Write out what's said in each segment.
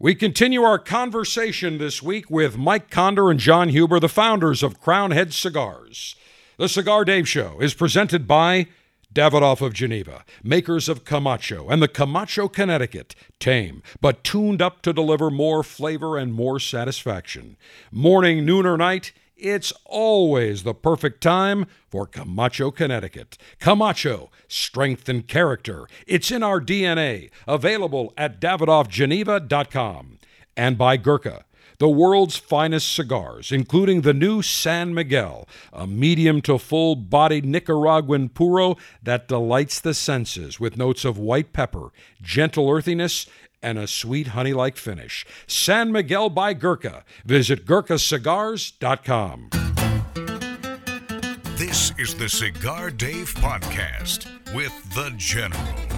We continue our conversation this week with Mike Conder and John Huber, the founders of Crowned Head Cigars. The Cigar Dave Show is presented by Davidoff of Geneva, makers of Camacho and the Camacho Connecticut, tame but tuned up to deliver more flavor and more satisfaction. Morning, noon, or night, it's always the perfect time for Camacho, Connecticut. Camacho, strength and character. It's in our DNA. Available at DavidoffGeneva.com. And by Gurkha, the world's finest cigars, including the new San Miguel, a medium to full bodied Nicaraguan puro that delights the senses with notes of white pepper, gentle earthiness, and a sweet honey like finish. San Miguel by Gurkha. Visit GurkhaCigars.com. This is the Cigar Dave Podcast with The General.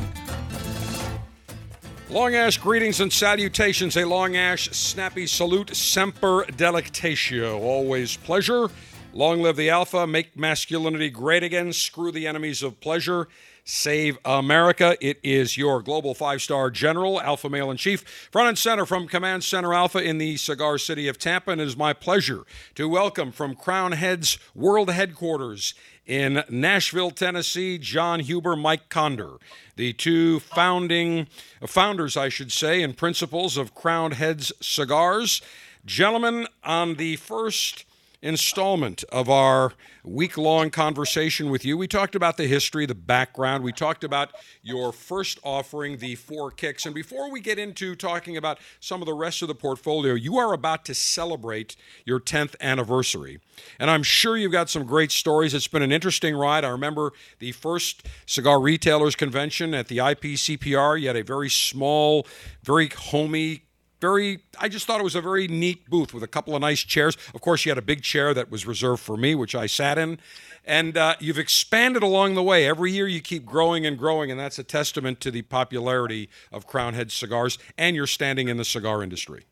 Long Ash greetings and salutations. A Long Ash snappy salute. Semper delectatio. Always pleasure. Long live the Alpha. Make masculinity great again. Screw the enemies of pleasure. Save America. It is your global five star general, Alpha Male in Chief, front and center from Command Center Alpha in the cigar city of Tampa. And it is my pleasure to welcome from Crowned Heads World Headquarters in Nashville, Tennessee, John Huber, Mike Conder, the two founding founders, I should say, and principals of Crowned Heads Cigars. Gentlemen, on the first installment of our week long conversation with you. We talked about the history, the background. We talked about your first offering, the Four Kicks. And before we get into talking about some of the rest of the portfolio, you are about to celebrate your 10th anniversary. And I'm sure you've got some great stories. It's been an interesting ride. I remember the first cigar retailers convention at the IPCPR. You had a very small, very homey very i just thought it was a very neat booth with a couple of nice chairs of course you had a big chair that was reserved for me which i sat in and uh, you've expanded along the way every year you keep growing and growing and that's a testament to the popularity of crowned head cigars and your standing in the cigar industry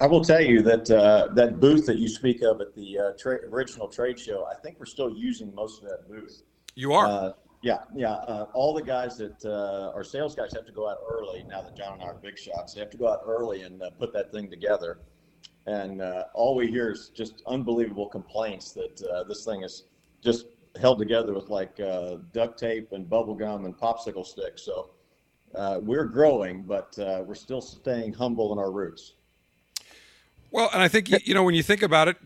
I will tell you that uh, that booth that you speak of at the uh, tra- original trade show, I think we're still using most of that booth. You are. Yeah, yeah. Uh, all the guys that uh, our sales guys have to go out early now that John and I are big shots. They have to go out early and uh, put that thing together. And uh, all we hear is just unbelievable complaints that uh, this thing is just held together with like uh, duct tape and bubble gum and popsicle sticks. So we're growing, but we're still staying humble in our roots. Well, and I think you know when you think about it,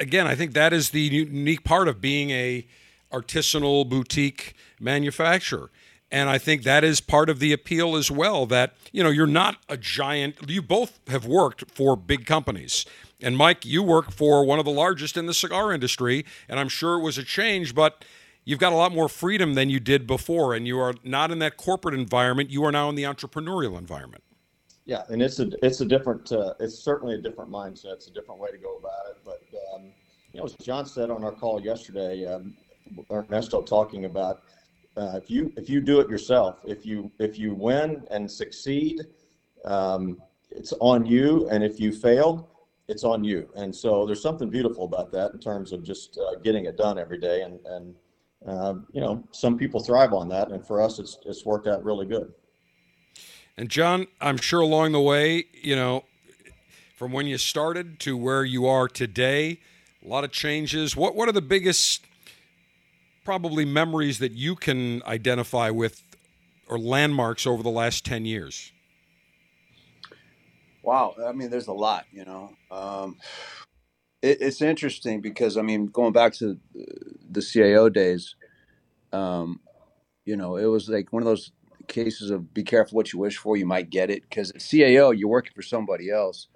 again, I think that is the unique part of being a artisanal boutique manufacturer. And I think that is part of the appeal as well that, you know, you're not a giant, you both have worked for big companies. And Mike, you work for one of the largest in the cigar industry, and I'm sure it was a change, but you've got a lot more freedom than you did before, and you are not in that corporate environment. You are now in the entrepreneurial environment. Yeah, and it's a it's a different uh, it's certainly a different mindset. It's a different way to go about it. But um, you know, as John said on our call yesterday, um, Ernesto talking about uh, if you if you do it yourself, if you if you win and succeed, um, it's on you, and if you fail, it's on you. And so there's something beautiful about that in terms of just uh, getting it done every day. And and uh, you know some people thrive on that, and for us, it's it's worked out really good. And John, I'm sure along the way, you know, from when you started to where you are today, a lot of changes. What what are the biggest probably memories that you can identify with or landmarks over the last 10 years? Wow. I mean, there's a lot, you know. Um, it, it's interesting because, I mean, going back to the CAO days, um, you know, it was like one of those cases of be careful what you wish for, you might get it. Because at CAO, you're working for somebody else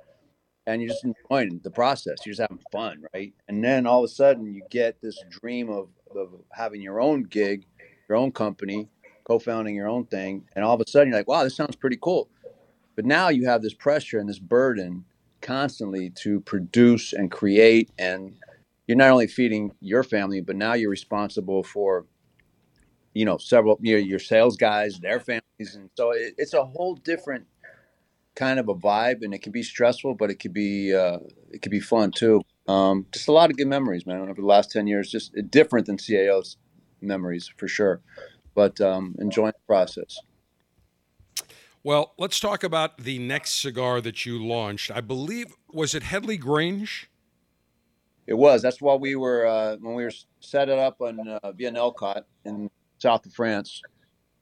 and you're just enjoying the process. You're just having fun, right? And then all of a sudden, you get this dream of of having your own gig, your own company, co-founding your own thing, and all of a sudden you're like, wow, this sounds pretty cool. But now you have this pressure and this burden constantly to produce and create and you're not only feeding your family but now you're responsible for you know several your sales guys their families and so it, it's a whole different kind of a vibe and it can be stressful but it could be uh, it could be fun too um, just a lot of good memories, man. Over the last ten years, just different than CAO's memories for sure, but um, enjoying the process. Well, let's talk about the next cigar that you launched. I believe was it Headley Grange. It was. That's why we were uh, when we were set it up on uh, Via in south of France.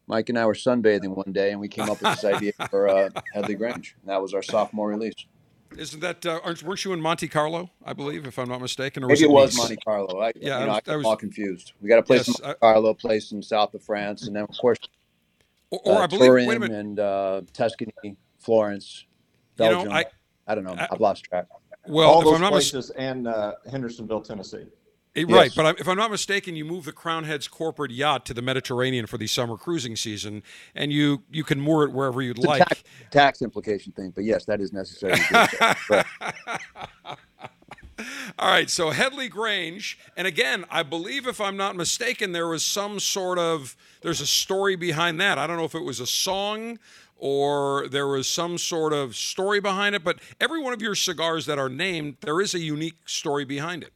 Mike and I were sunbathing one day, and we came up with this idea for uh, Headley Grange. And that was our sophomore release. Isn't that uh, weren't you in Monte Carlo? I believe, if I'm not mistaken, or was Maybe it, it was Monte Carlo. I, yeah, you know, I, was, I was all confused. We got a place yes, in Monte Carlo, place in south of France, and then of course, or, or uh, I believe, Turin wait a minute. and uh, Tuscany, Florence, Belgium. You know, I, I don't know. I, have lost track. Well, all those places mis- and uh, Hendersonville, Tennessee. Eh, right, yes. but if I'm not mistaken, you move the Crowned Heads corporate yacht to the Mediterranean for the summer cruising season, and you you can moor it wherever you'd it's like. Tax, tax, implication thing, but yes, that is necessary. All right, so Headley Grange, and again, I believe if I'm not mistaken, there was some sort of there's a story behind that. I don't know if it was a song or there was some sort of story behind it, but every one of your cigars that are named, there is a unique story behind it.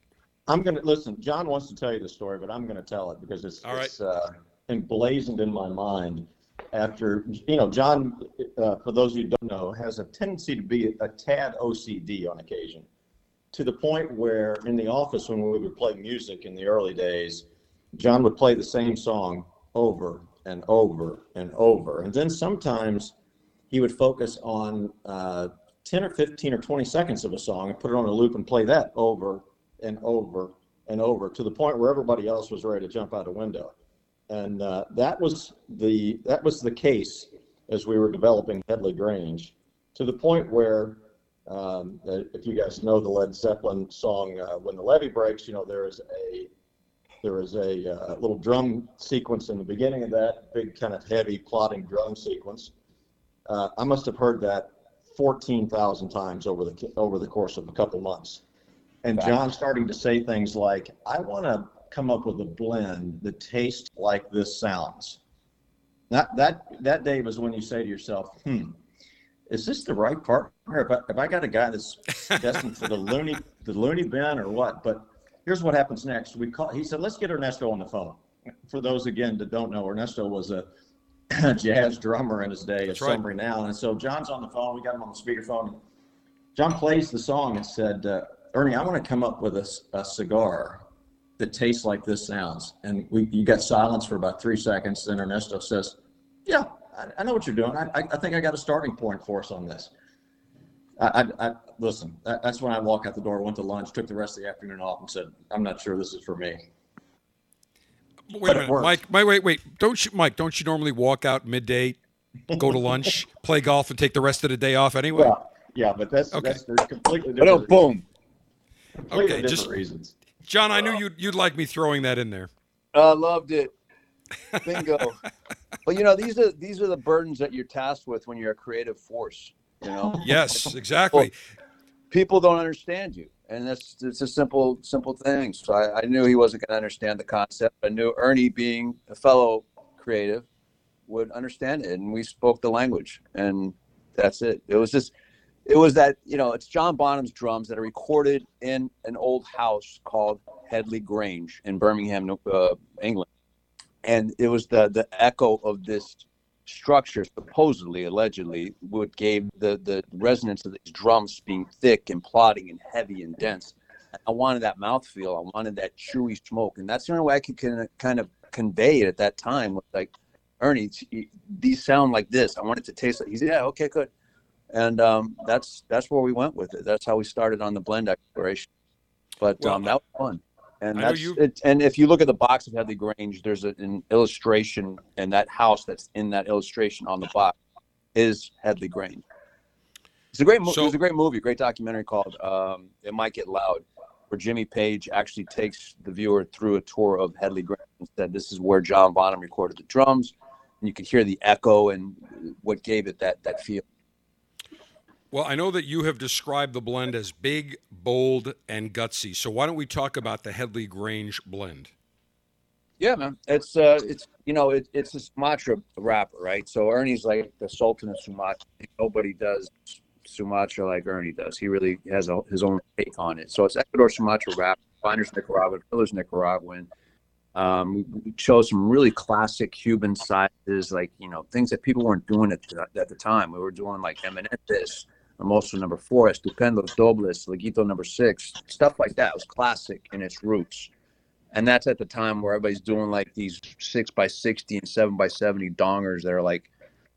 I'm going to listen. John wants to tell you the story, but I'm going to tell it because it's, it's uh, emblazoned in my mind. After you know, John, uh, for those who don't know, has a tendency to be a tad OCD on occasion, to the point where in the office when we would play music in the early days, John would play the same song over and over and over, and then sometimes he would focus on uh, 10 or 15 or 20 seconds of a song and put it on a loop and play that over and over and over to the point where everybody else was ready to jump out a window. And uh, that was the that was the case as we were developing Headley Grange, to the point where, um, if you guys know the Led Zeppelin song uh, "When the Levee Breaks," you know there is a there is a uh, little drum sequence in the beginning of that big kind of heavy plodding drum sequence. Uh, I must have heard that 14,000 times over the over the course of a couple months. And John's starting to say things like, I want to come up with a blend that tastes like this sounds. That, that, that day was when you say to yourself, hmm, is this the right partner? Have I, have I got a guy that's destined for the loony, the loony bin or what? But here's what happens next. We call, he said, let's get Ernesto on the phone. For those, again, that don't know, Ernesto was a jazz drummer in his day of right. some renown. And so John's on the phone. We got him on the speakerphone. John plays the song and said, uh, Ernie, I want to come up with a, a cigar that tastes like this sounds. And we, you got silence for about three seconds. Then Ernesto says, yeah, I, I know what you're doing. I, I, think I got a starting point for us on this. I, I, I listen. That, that's when I walk out the door, went to lunch, took the rest of the afternoon off, and said, "I'm not sure this is for me." Wait but a minute, Mike. Mike, wait, wait. Don't you, Mike? Don't you normally walk out midday, go to lunch, play golf, and take the rest of the day off anyway? Well, yeah, but that's okay. that's completely oh, different. boom okay, just reasons. John, I knew you'd you'd like me throwing that in there. I loved it. Bingo. but you know, these are these are the burdens that you're tasked with when you're a creative force. You know. Yes, exactly. people don't understand you, and that's it's a simple simple thing. So I, I knew he wasn't going to understand the concept. I knew Ernie, being a fellow creative, would understand it, and we spoke the language, and that's it. It was just it was that you know it's John Bonham's drums that are recorded in an old house called Headley Grange in Birmingham, uh, England, and it was the the echo of this structure supposedly allegedly what gave the the resonance of these drums being thick and plodding and heavy and dense. I wanted that mouthfeel. I wanted that chewy smoke. And that's the only way i could kind of convey it at that time. Was like ernie these sound like this. I want it to taste like he said yeah okay good and um, that's that's where we went with it. That's how we started on the blend exploration. But well, um, that was fun. And that's it, and if you look at the box of Headley Grange, there's a, an illustration, and that house that's in that illustration on the box is Headley Grange. It's a great movie. So, it's a great movie, great documentary called um, "It Might Get Loud," where Jimmy Page actually takes the viewer through a tour of Headley Grange and said, "This is where John Bonham recorded the drums," and you could hear the echo and what gave it that that feel. Well, I know that you have described the blend as big, bold, and gutsy. So why don't we talk about the Headley Grange blend? Yeah, man. It's uh, it's you know, it, it's a Sumatra wrapper, right? So Ernie's like the Sultan of Sumatra. Nobody does Sumatra like Ernie does. He really has a, his own take on it. So it's Ecuador Sumatra wrap. Binders Nicaraguan, Fillers Nicaraguan. Um, we chose some really classic Cuban sizes, like you know things that people weren't doing at the, at the time. We were doing like Eminentes, Hermoso number four, Estupendo, Dobles, Laguito number six, stuff like that. It was classic in its roots, and that's at the time where everybody's doing like these six by sixty and seven by seventy dongers that are like,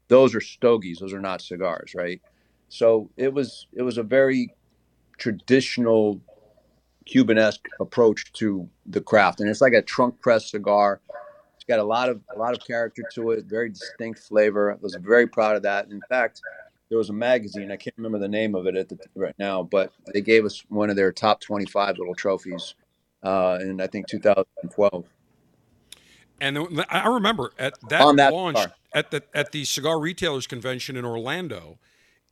those are stogies, those are not cigars, right? So it was it was a very traditional Cuban-esque approach to the craft, and it's like a trunk press cigar. It's got a lot of a lot of character to it, very distinct flavor. I was very proud of that. In fact, there was a magazine I can't remember the name of it at the, right now, but they gave us one of their top 25 little trophies uh, in I think 2012. And I remember at that, that launch at the at the cigar retailers convention in Orlando,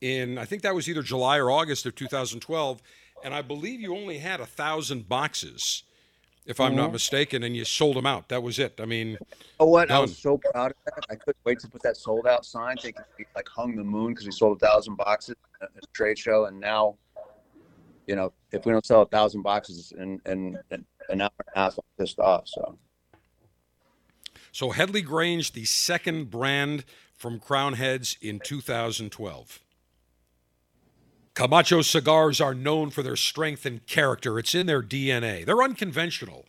in I think that was either July or August of 2012, and I believe you only had a thousand boxes, if I'm Mm-hmm. not mistaken, and you sold them out. That was it. I mean, Oh, what? I was so proud of that. I couldn't wait to put that sold out sign, we like hung the moon because we sold a thousand boxes at a trade show. And now, you know, if we don't sell a thousand boxes in, in, in an hour and a half, I'm pissed off. So, so Headley Grange, the second brand from Crowned Heads in 2012. Camacho cigars are known for their strength and character. It's in their DNA. They're unconventional.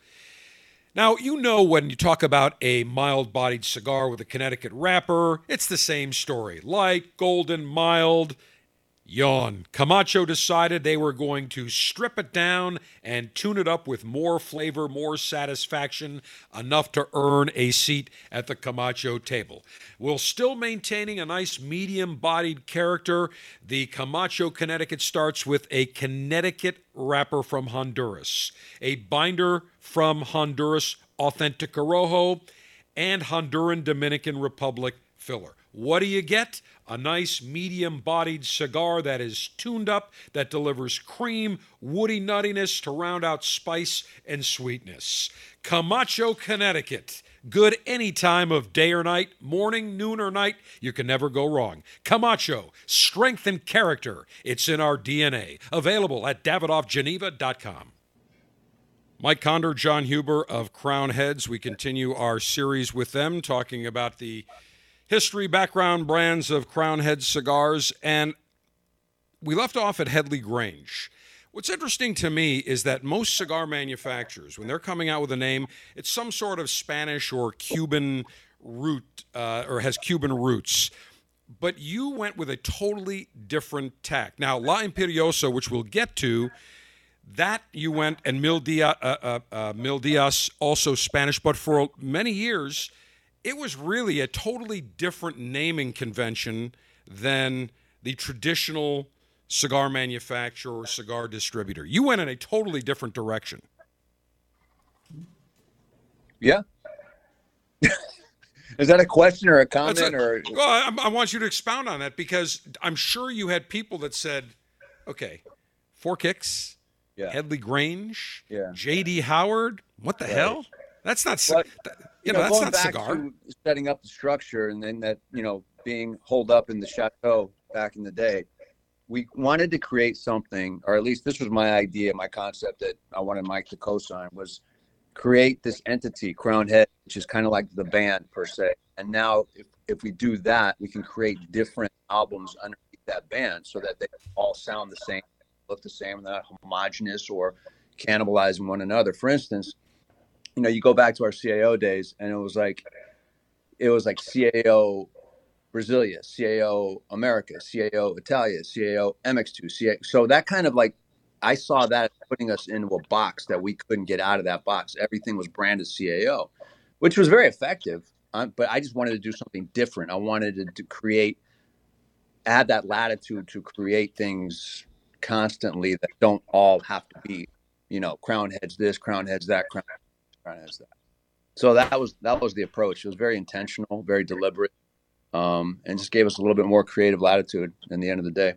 Now, you know when you talk about a mild bodied cigar with a Connecticut wrapper, it's the same story. Light, golden, mild. Yawn. Camacho decided they were going to strip it down and tune it up with more flavor, more satisfaction, enough to earn a seat at the Camacho table. While still maintaining a nice medium bodied character, the Camacho Connecticut starts with a Connecticut wrapper from Honduras, a binder from Honduras, Authentic Corojo, and Honduran Dominican Republic filler. What do you get? A nice medium bodied cigar that is tuned up, that delivers cream, woody nuttiness to round out spice and sweetness. Camacho, Connecticut. Good any time of day or night, morning, noon, or night. You can never go wrong. Camacho, strength and character. It's in our DNA. Available at davidoffgeneva.com. Mike Conder, John Huber of Crowned Heads. We continue our series with them, talking about the history, background, brands of Crowned Head cigars. And we left off at Headley Grange. What's interesting to me is that most cigar manufacturers, when they're coming out with a name, it's some sort of Spanish or Cuban root uh, or has Cuban roots. But you went with a totally different tack. Now, La Imperiosa, which we'll get to, that you went and Mil Dias, uh, uh, uh, Mil Dias also Spanish, but for many years it was really a totally different naming convention than the traditional cigar manufacturer or cigar distributor. You went in a totally different direction. yeah. Is that a question or a comment it. or? Well, I, I want you to expound on that because I'm sure you had people that said, okay, Four Kicks, Yeah. Headley Grange, Yeah. J.D. Howard. What the Right. hell? That's not, But, th- you know, that's going not back cigar. to setting up the structure and then that, you know, being holed up in the chateau back in the day, we wanted to create something, or at least this was my idea, my concept that I wanted Mike to co-sign was create this entity, Crowned Head, which is kind of like the band per se. And now if, if we do that, we can create different albums underneath that band so that they all sound the same, look the same, they're not homogenous or cannibalizing one another. For instance, you know, you go back to our CAO days, and it was like, it was like CAO Brasilia, CAO America, CAO Italia, CAO MX2, CAO. So that kind of like, I saw that putting us into a box that we couldn't get out of that box. Everything was branded CAO, which was very effective. Uh, but I just wanted to do something different. I wanted to, to create, add that latitude to create things constantly that don't all have to be, you know, crowned heads this, crowned heads that, crown crowned heads that. So that was that was the approach. It was very intentional, very deliberate, um, and just gave us a little bit more creative latitude. In the end of the day,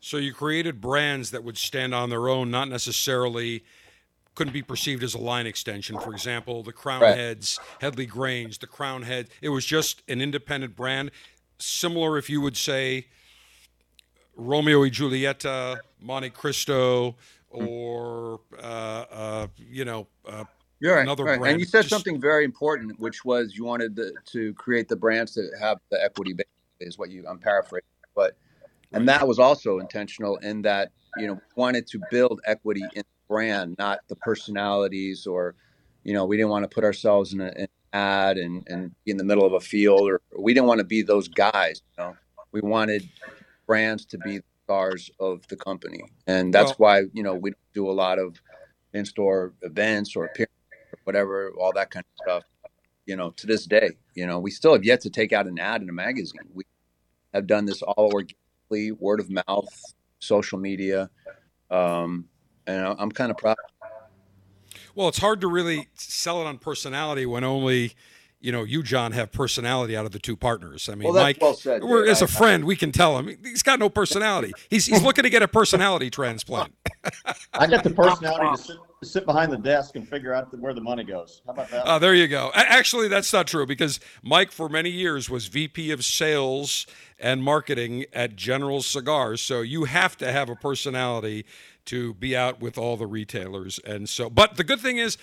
So you created brands that would stand on their own, not necessarily couldn't be perceived as a line extension. For example, the Crown Right. Heads, Headley Grange, the Crowned Head. It was just an independent brand, similar if you would say Romeo and Julieta, Monte Cristo, or uh, uh, you know uh, You're right, another right. brand. And you said Just- something very important, which was you wanted the, to create the brands that have the equity base, is what you, I'm paraphrasing. But, and that was also intentional in that, you know, wanted to build equity in the brand, not the personalities or, you know, we didn't want to put ourselves in, a, in an ad and, and be in the middle of a field or we didn't want to be those guys, you know, we wanted brands to be the stars of the company. And that's Well- why, you know, we do a lot of in-store events or appearances whatever, all that kind of stuff. You know, to this day, you know, we still have yet to take out an ad in a magazine. We have done this all organically, word of mouth, social media, um, and I- I'm kind of proud. Well, it's hard to really sell it on personality when only, you know, you, John, have personality out of the two partners. I mean, Well, Mike, well said, we're, as a friend, we can tell him he's got no personality. He's, he's looking to get a personality transplant. I got the personality to sit, to sit behind the desk and figure out where the money goes. How about that? Uh, there you go. Actually, that's not true because Mike, for many years, was VP of sales and marketing at General Cigars. So you have to have a personality to be out with all the retailers. And so, but the good thing is,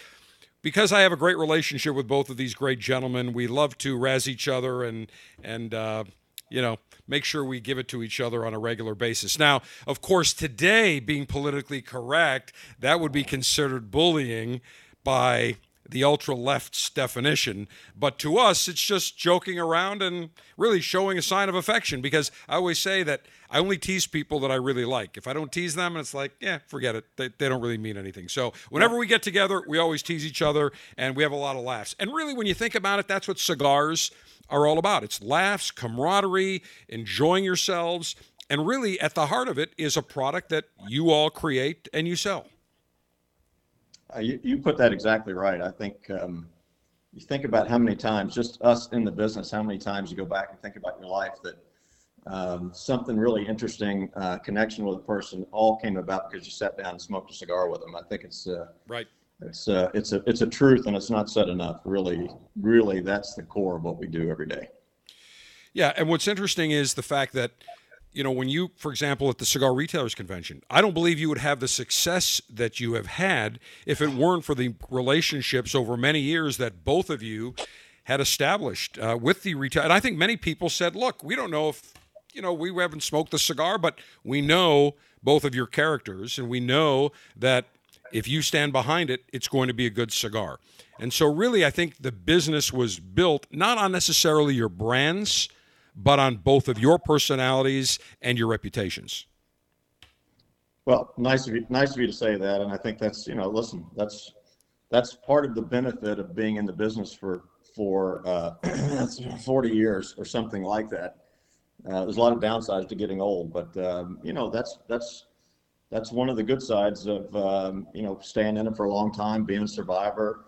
because I have a great relationship with both of these great gentlemen, we love to razz each other and and uh, you know make sure we give it to each other on a regular basis. Now, of course, today being politically correct, that would be considered bullying by the ultra left's definition. But to us, it's just joking around and really showing a sign of affection because I always say that I only tease people that I really like. If I don't tease them, it's like, yeah, forget it. They, they don't really mean anything. So whenever we get together, we always tease each other and we have a lot of laughs. And really, when you think about it, that's what cigars are all about it's laughs, camaraderie, enjoying yourselves. And really, at the heart of it is a product that you all create and you sell. Uh, you, you put that exactly right. I think um, you think about how many times, just us in the business, how many times you go back and think about your life that um, something really interesting, uh, connection with a person, all came about because you sat down and smoked a cigar with them. I think it's uh, Right. It's uh, it's a it's a truth, and it's not said enough. Really, really, that's the core of what we do every day. Yeah, and what's interesting is the fact that you know when you, for example, at the Cigar Retailers Convention, I don't believe you would have the success that you have had if it weren't for the relationships over many years that both of you had established uh, with the retail. And I think many people said, "Look, we don't know if you know we haven't smoked the cigar, but we know both of your characters, and we know that." If you stand behind it, it's going to be a good cigar. And so, really, I think the business was built not on necessarily your brands, but on both of your personalities and your reputations. Well, nice of you, nice of you to say that, and I think that's you know, listen, that's that's part of the benefit of being in the business for for uh, 40 years or something like that. Uh, there's a lot of downsides to getting old, but um, you know, that's that's that's one of the good sides of um, you know staying in it for a long time, being a survivor,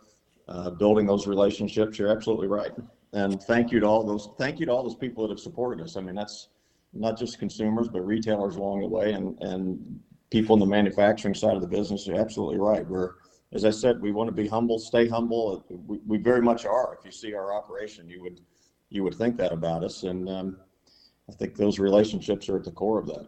uh, building those relationships. You're absolutely right, and thank you to all those thank you to all those people that have supported us. I mean, that's not just consumers, but retailers along the way, and and people in the manufacturing side of the business. You're absolutely right. We're as I said, we want to be humble, stay humble. We, we very much are. If you see our operation, you would you would think that about us, and um, I think those relationships are at the core of that.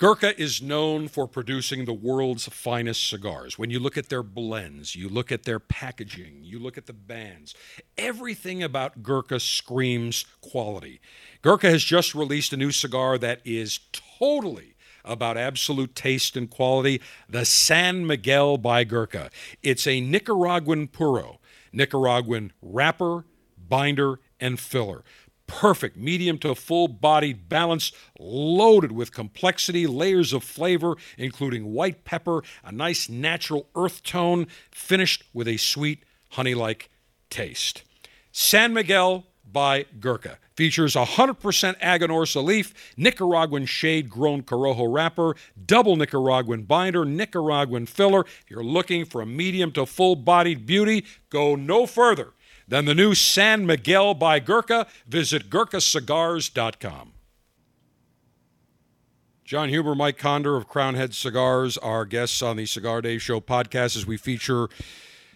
Gurkha is known for producing the world's finest cigars. When you look at their blends, you look at their packaging, you look at the bands, everything about Gurkha screams quality. Gurkha has just released a new cigar that is totally about absolute taste and quality the San Miguel by Gurkha. It's a Nicaraguan puro, Nicaraguan wrapper, binder, and filler perfect medium to full bodied balance, loaded with complexity, layers of flavor, including white pepper, a nice natural earth tone, finished with a sweet honey like taste. San Miguel by Gurkha features 100% Aganorsa leaf, Nicaraguan shade grown Corojo wrapper, double Nicaraguan binder, Nicaraguan filler. If you're looking for a medium to full bodied beauty, go no further than the new San Miguel by Gurkha. Visit GurkhaCigars.com. John Huber, Mike Conder of Crowned Head Cigars our guests on the Cigar Dave Show podcast as we feature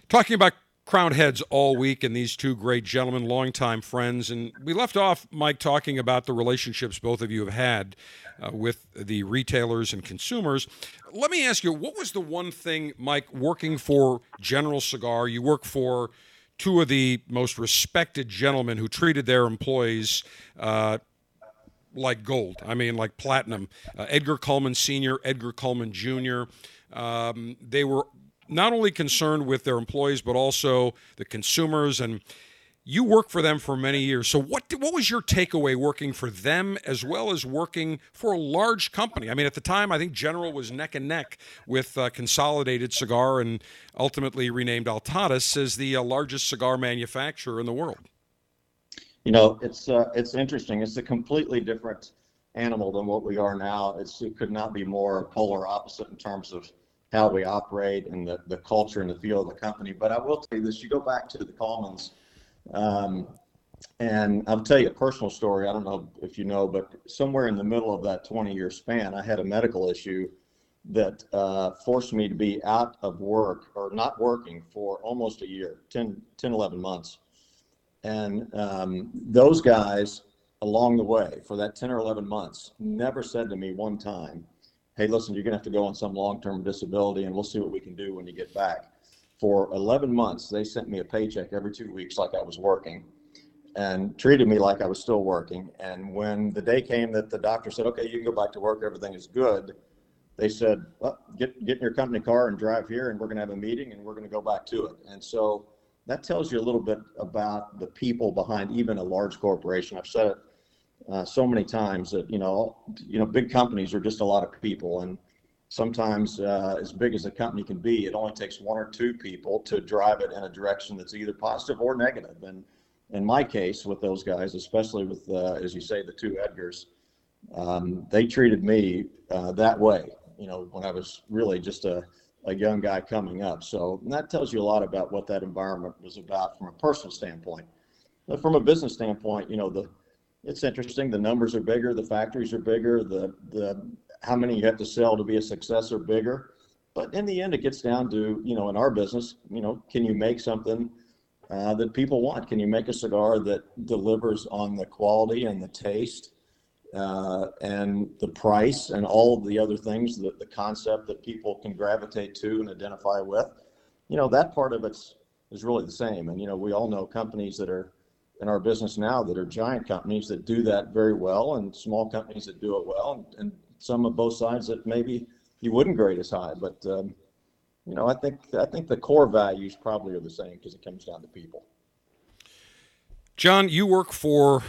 talking about crowned heads all week, and these two great gentlemen, longtime friends. And we left off, Mike, talking about the relationships both of you have had uh, with the retailers and consumers. Let me ask you, what was the one thing, Mike, working for General Cigar? You work for two of the most respected gentlemen who treated their employees. Uh, like gold. I mean, like platinum. Uh, Edgar Cullman Sr., Edgar Cullman Jr. Um, they were not only concerned with their employees but also the consumers and you worked for them for many years. So what what was your takeaway working for them as well as working for a large company? I mean, at the time, I think General was neck and neck with uh, Consolidated Cigar and ultimately renamed Altadis as the uh, largest cigar manufacturer in the world. You know, it's uh, it's interesting. It's a completely different animal than what we are now. It's, it could not be more polar opposite in terms of how we operate and the, the culture and the feel of the company. But I will tell you this, you go back to the Cullmans, um, and I'll tell you a personal story. I don't know if you know, but somewhere in the middle of that 20 year span, I had a medical issue that uh, forced me to be out of work or not working for almost a year 10, 10 11 months. And um, those guys along the way for that 10 or 11 months never said to me one time, hey, listen, you're going to have to go on some long-term disability and we'll see what we can do when you get back. For 11 months, they sent me a paycheck every two weeks like I was working and treated me like I was still working. And when the day came that the doctor said, okay, you can go back to work, everything is good, they said, well, get, get in your company car and drive here and we're going to have a meeting and we're going to go back to it. And so that tells you a little bit about the people behind even a large corporation. I've said it uh, so many times that you know you know big companies are just a lot of people and sometimes uh, as big as a company can be it only takes one or two people to drive it in a direction that's either positive or negative. and in my case with those guys especially with uh, as you say the two edgars um, they treated me uh, that way you know when i was really just a, a young guy coming up so that tells you a lot about what that environment was about from a personal standpoint but from a business standpoint you know the it's interesting. The numbers are bigger, the factories are bigger, the the how many you have to sell to be a success are bigger. But in the end, it gets down to you know, in our business, you know, can you make something uh, that people want? Can you make a cigar that delivers on the quality and the taste uh, and the price and all the other things, that the concept that people can gravitate to and identify with? You know, that part of it's is really the same. And you know, we all know companies that are in our business now that are giant companies that do that very well and small companies that do it well and, and some of both sides that maybe you wouldn't grade as high but um, you know i think i think the core values probably are the same because it comes down to people john you work for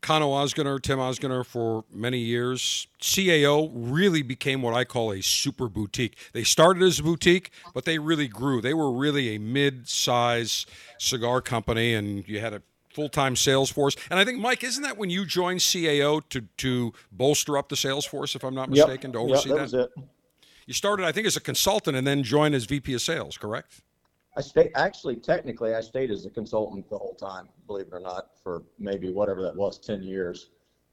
Cano Ozgener, Tim Ozgener for many years. CAO really became what I call a super boutique. They started as a boutique, but they really grew. They were really a mid-size cigar company, and you had a full-time sales force. And I think Mike, isn't that when you joined CAO to to bolster up the sales force, if I'm not mistaken, yep. to oversee yep, that? that? You started, I think, as a consultant and then joined as VP of sales, correct? I stayed actually technically I stayed as a consultant the whole time, believe it or not, for maybe whatever that was, ten years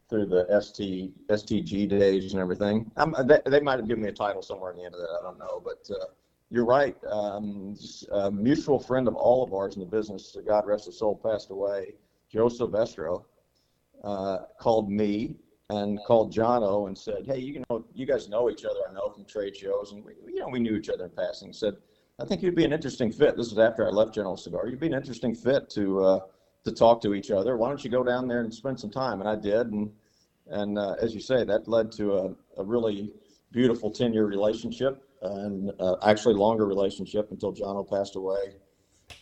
through the ST STG days and everything. They, they, might have given me a title somewhere in the end of that. I don't know, but uh, you're right. Um, a mutual friend of all of ours in the business, God rest his soul, passed away. Joe Silvestro uh, called me and called Cano and said, "Hey, you know, you guys know each other. I know from trade shows, and we, you know, we knew each other in passing." Said, "I think you'd be an interesting fit." This was after I left General Cigar. You'd be an interesting fit to uh, to talk to each other. Why don't you go down there and spend some time? And I did, and and uh, as you say, that led to a, a really beautiful ten year relationship and uh, actually longer relationship until Cano passed away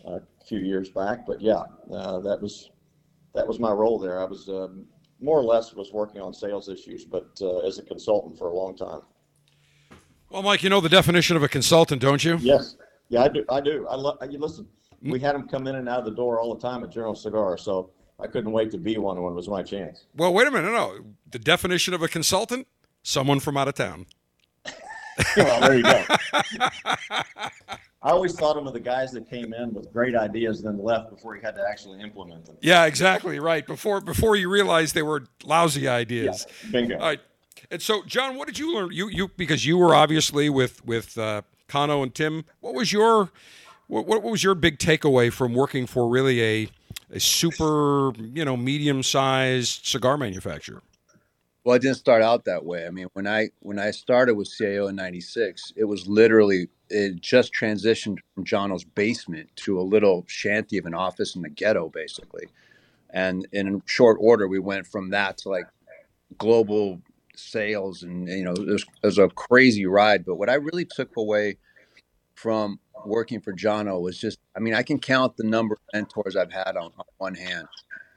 uh, a few years back. But yeah, uh, that was that was my role there. I was um, more or less was working on sales issues, but uh, as a consultant for a long time. Well, Mike, you know the definition of a consultant, don't you? Yes. Yeah, I do. I do. I love. You listen. We had them come in and out of the door all the time at General Cigar, so I couldn't wait to be one when it was my chance. Well, wait a minute. No, the definition of a consultant: someone from out of town. well, there you go. I always thought him of the guys that came in with great ideas, then left before he had to actually implement them. Yeah, exactly right. Before before you realized they were lousy ideas. Yeah, bingo. All right. And so, John, what did you learn? You you because you were obviously with with uh, Cano and Tim. What was your What, what was your big takeaway from working for really a a super, you know, medium sized cigar manufacturer? Well, it didn't start out that way. I mean, when I when I started with CAO in '96, it was literally it just transitioned from Cano's basement to a little shanty of an office in the ghetto, basically. And in short order, we went from that to like global sales, and you know, it was, it was a crazy ride. But what I really took away from working for Cano was just, I mean, I can count the number of mentors I've had on, on one hand.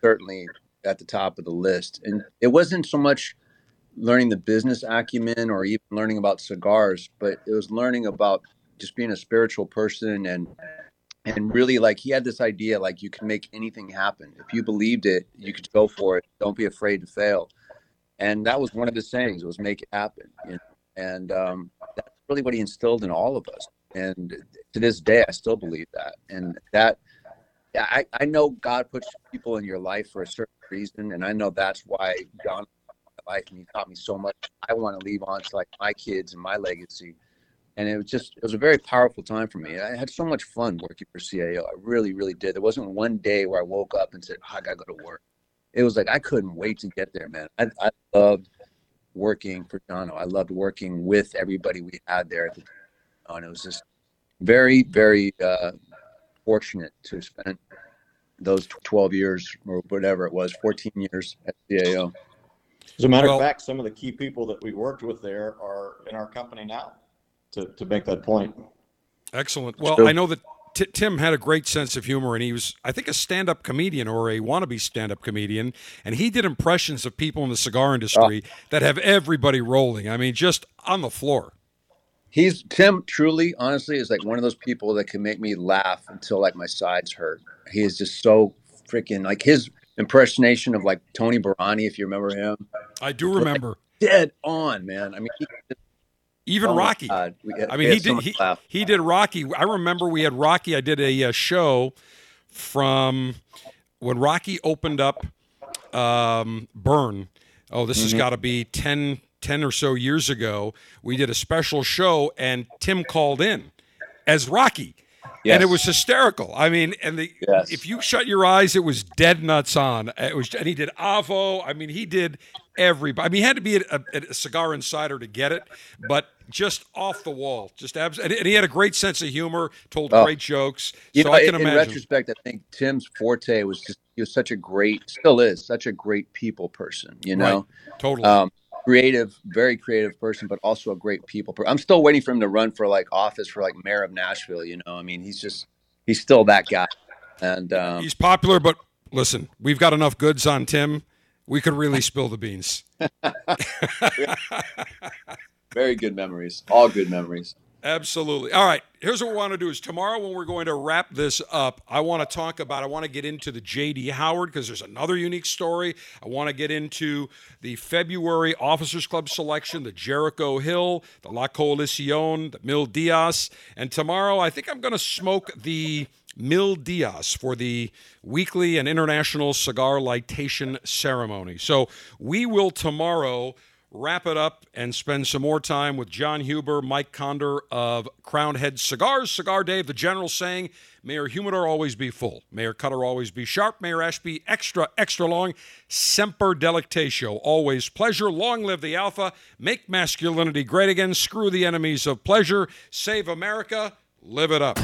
Certainly at the top of the list. And it wasn't so much learning the business acumen or even learning about cigars, but it was learning about just being a spiritual person and and really like he had this idea like you can make anything happen. If you believed it, you could go for it. Don't be afraid to fail. And that was one of his sayings was make it happen. You know? And um, that's really what he instilled in all of us. And to this day, I still believe that. And that I, I know God puts people in your life for a certain reason, and I know that's why God life and he taught me so much. I want to leave on to like my kids and my legacy. And it was just it was a very powerful time for me. I had so much fun working for CAO. I really, really did. There wasn't one day where I woke up and said, oh, I gotta go to work. It was like I couldn't wait to get there, man. I, I loved working for Cano. I loved working with everybody we had there at the time. And it was just very, very uh, fortunate to spend those 12 years or whatever it was, 14 years at CAO. As a matter well, of fact, some of the key people that we worked with there are in our company now to, to make that point. Excellent. Well, I know that T- Tim had a great sense of humor, and he was, I think, a stand up comedian or a wannabe stand up comedian. And he did impressions of people in the cigar industry oh. that have everybody rolling. I mean, just on the floor he's Tim. Truly, honestly, is like one of those people that can make me laugh until like my sides hurt. He is just so freaking like his impersonation of like Tony Barani, if you remember him. I do remember. Like, dead on, man. I mean, he, even oh Rocky. Had, I mean, he did he, he, did Rocky. I remember we had Rocky. I did a, a show from when Rocky opened up um, Burn. Oh, this mm-hmm. has got to be 10, 10 or so years ago, we did a special show and Tim called in as Rocky. Yes. And it was hysterical. I mean, and the yes. if you shut your eyes, it was dead nuts on. It was, and he did Avo. I mean, he did everybody. I mean, he had to be a, a, a cigar insider to get it, but just off the wall, just abs- and, he had a great sense of humor, told oh. great jokes. You so know, I can in, imagine. In retrospect, I think Tim's forte was just he was such a great, still is such a great people person. You know, right. totally. Um, creative, very creative person, but also a great people. I'm still waiting for him to run for like office for like mayor of Nashville. You know, I mean, he's just he's still that guy, and um, he's popular. But listen, we've got enough goods on Tim. We could really spill the beans. very good memories, all good memories. Absolutely. All right. Here's what we want to do is tomorrow when we're going to wrap this up, I want to talk about I want to get into the JD Howard because there's another unique story. I want to get into the February Officers Club selection, the Jericho Hill, the La Coalición, the Mil Dias, and tomorrow I think I'm going to smoke the Mil Dias for the weekly and international cigar lightation ceremony. So we will tomorrow wrap it up and spend some more time with John Huber, Mike Conder of Crowned Head Cigars, Cigar Dave, the general saying, May your humidor always be full. May your cutter always be sharp. May your ash be extra, extra long. Semper delectatio. Always pleasure. Long live the alpha. Make masculinity great again. Screw the enemies of pleasure. Save America. Live it up.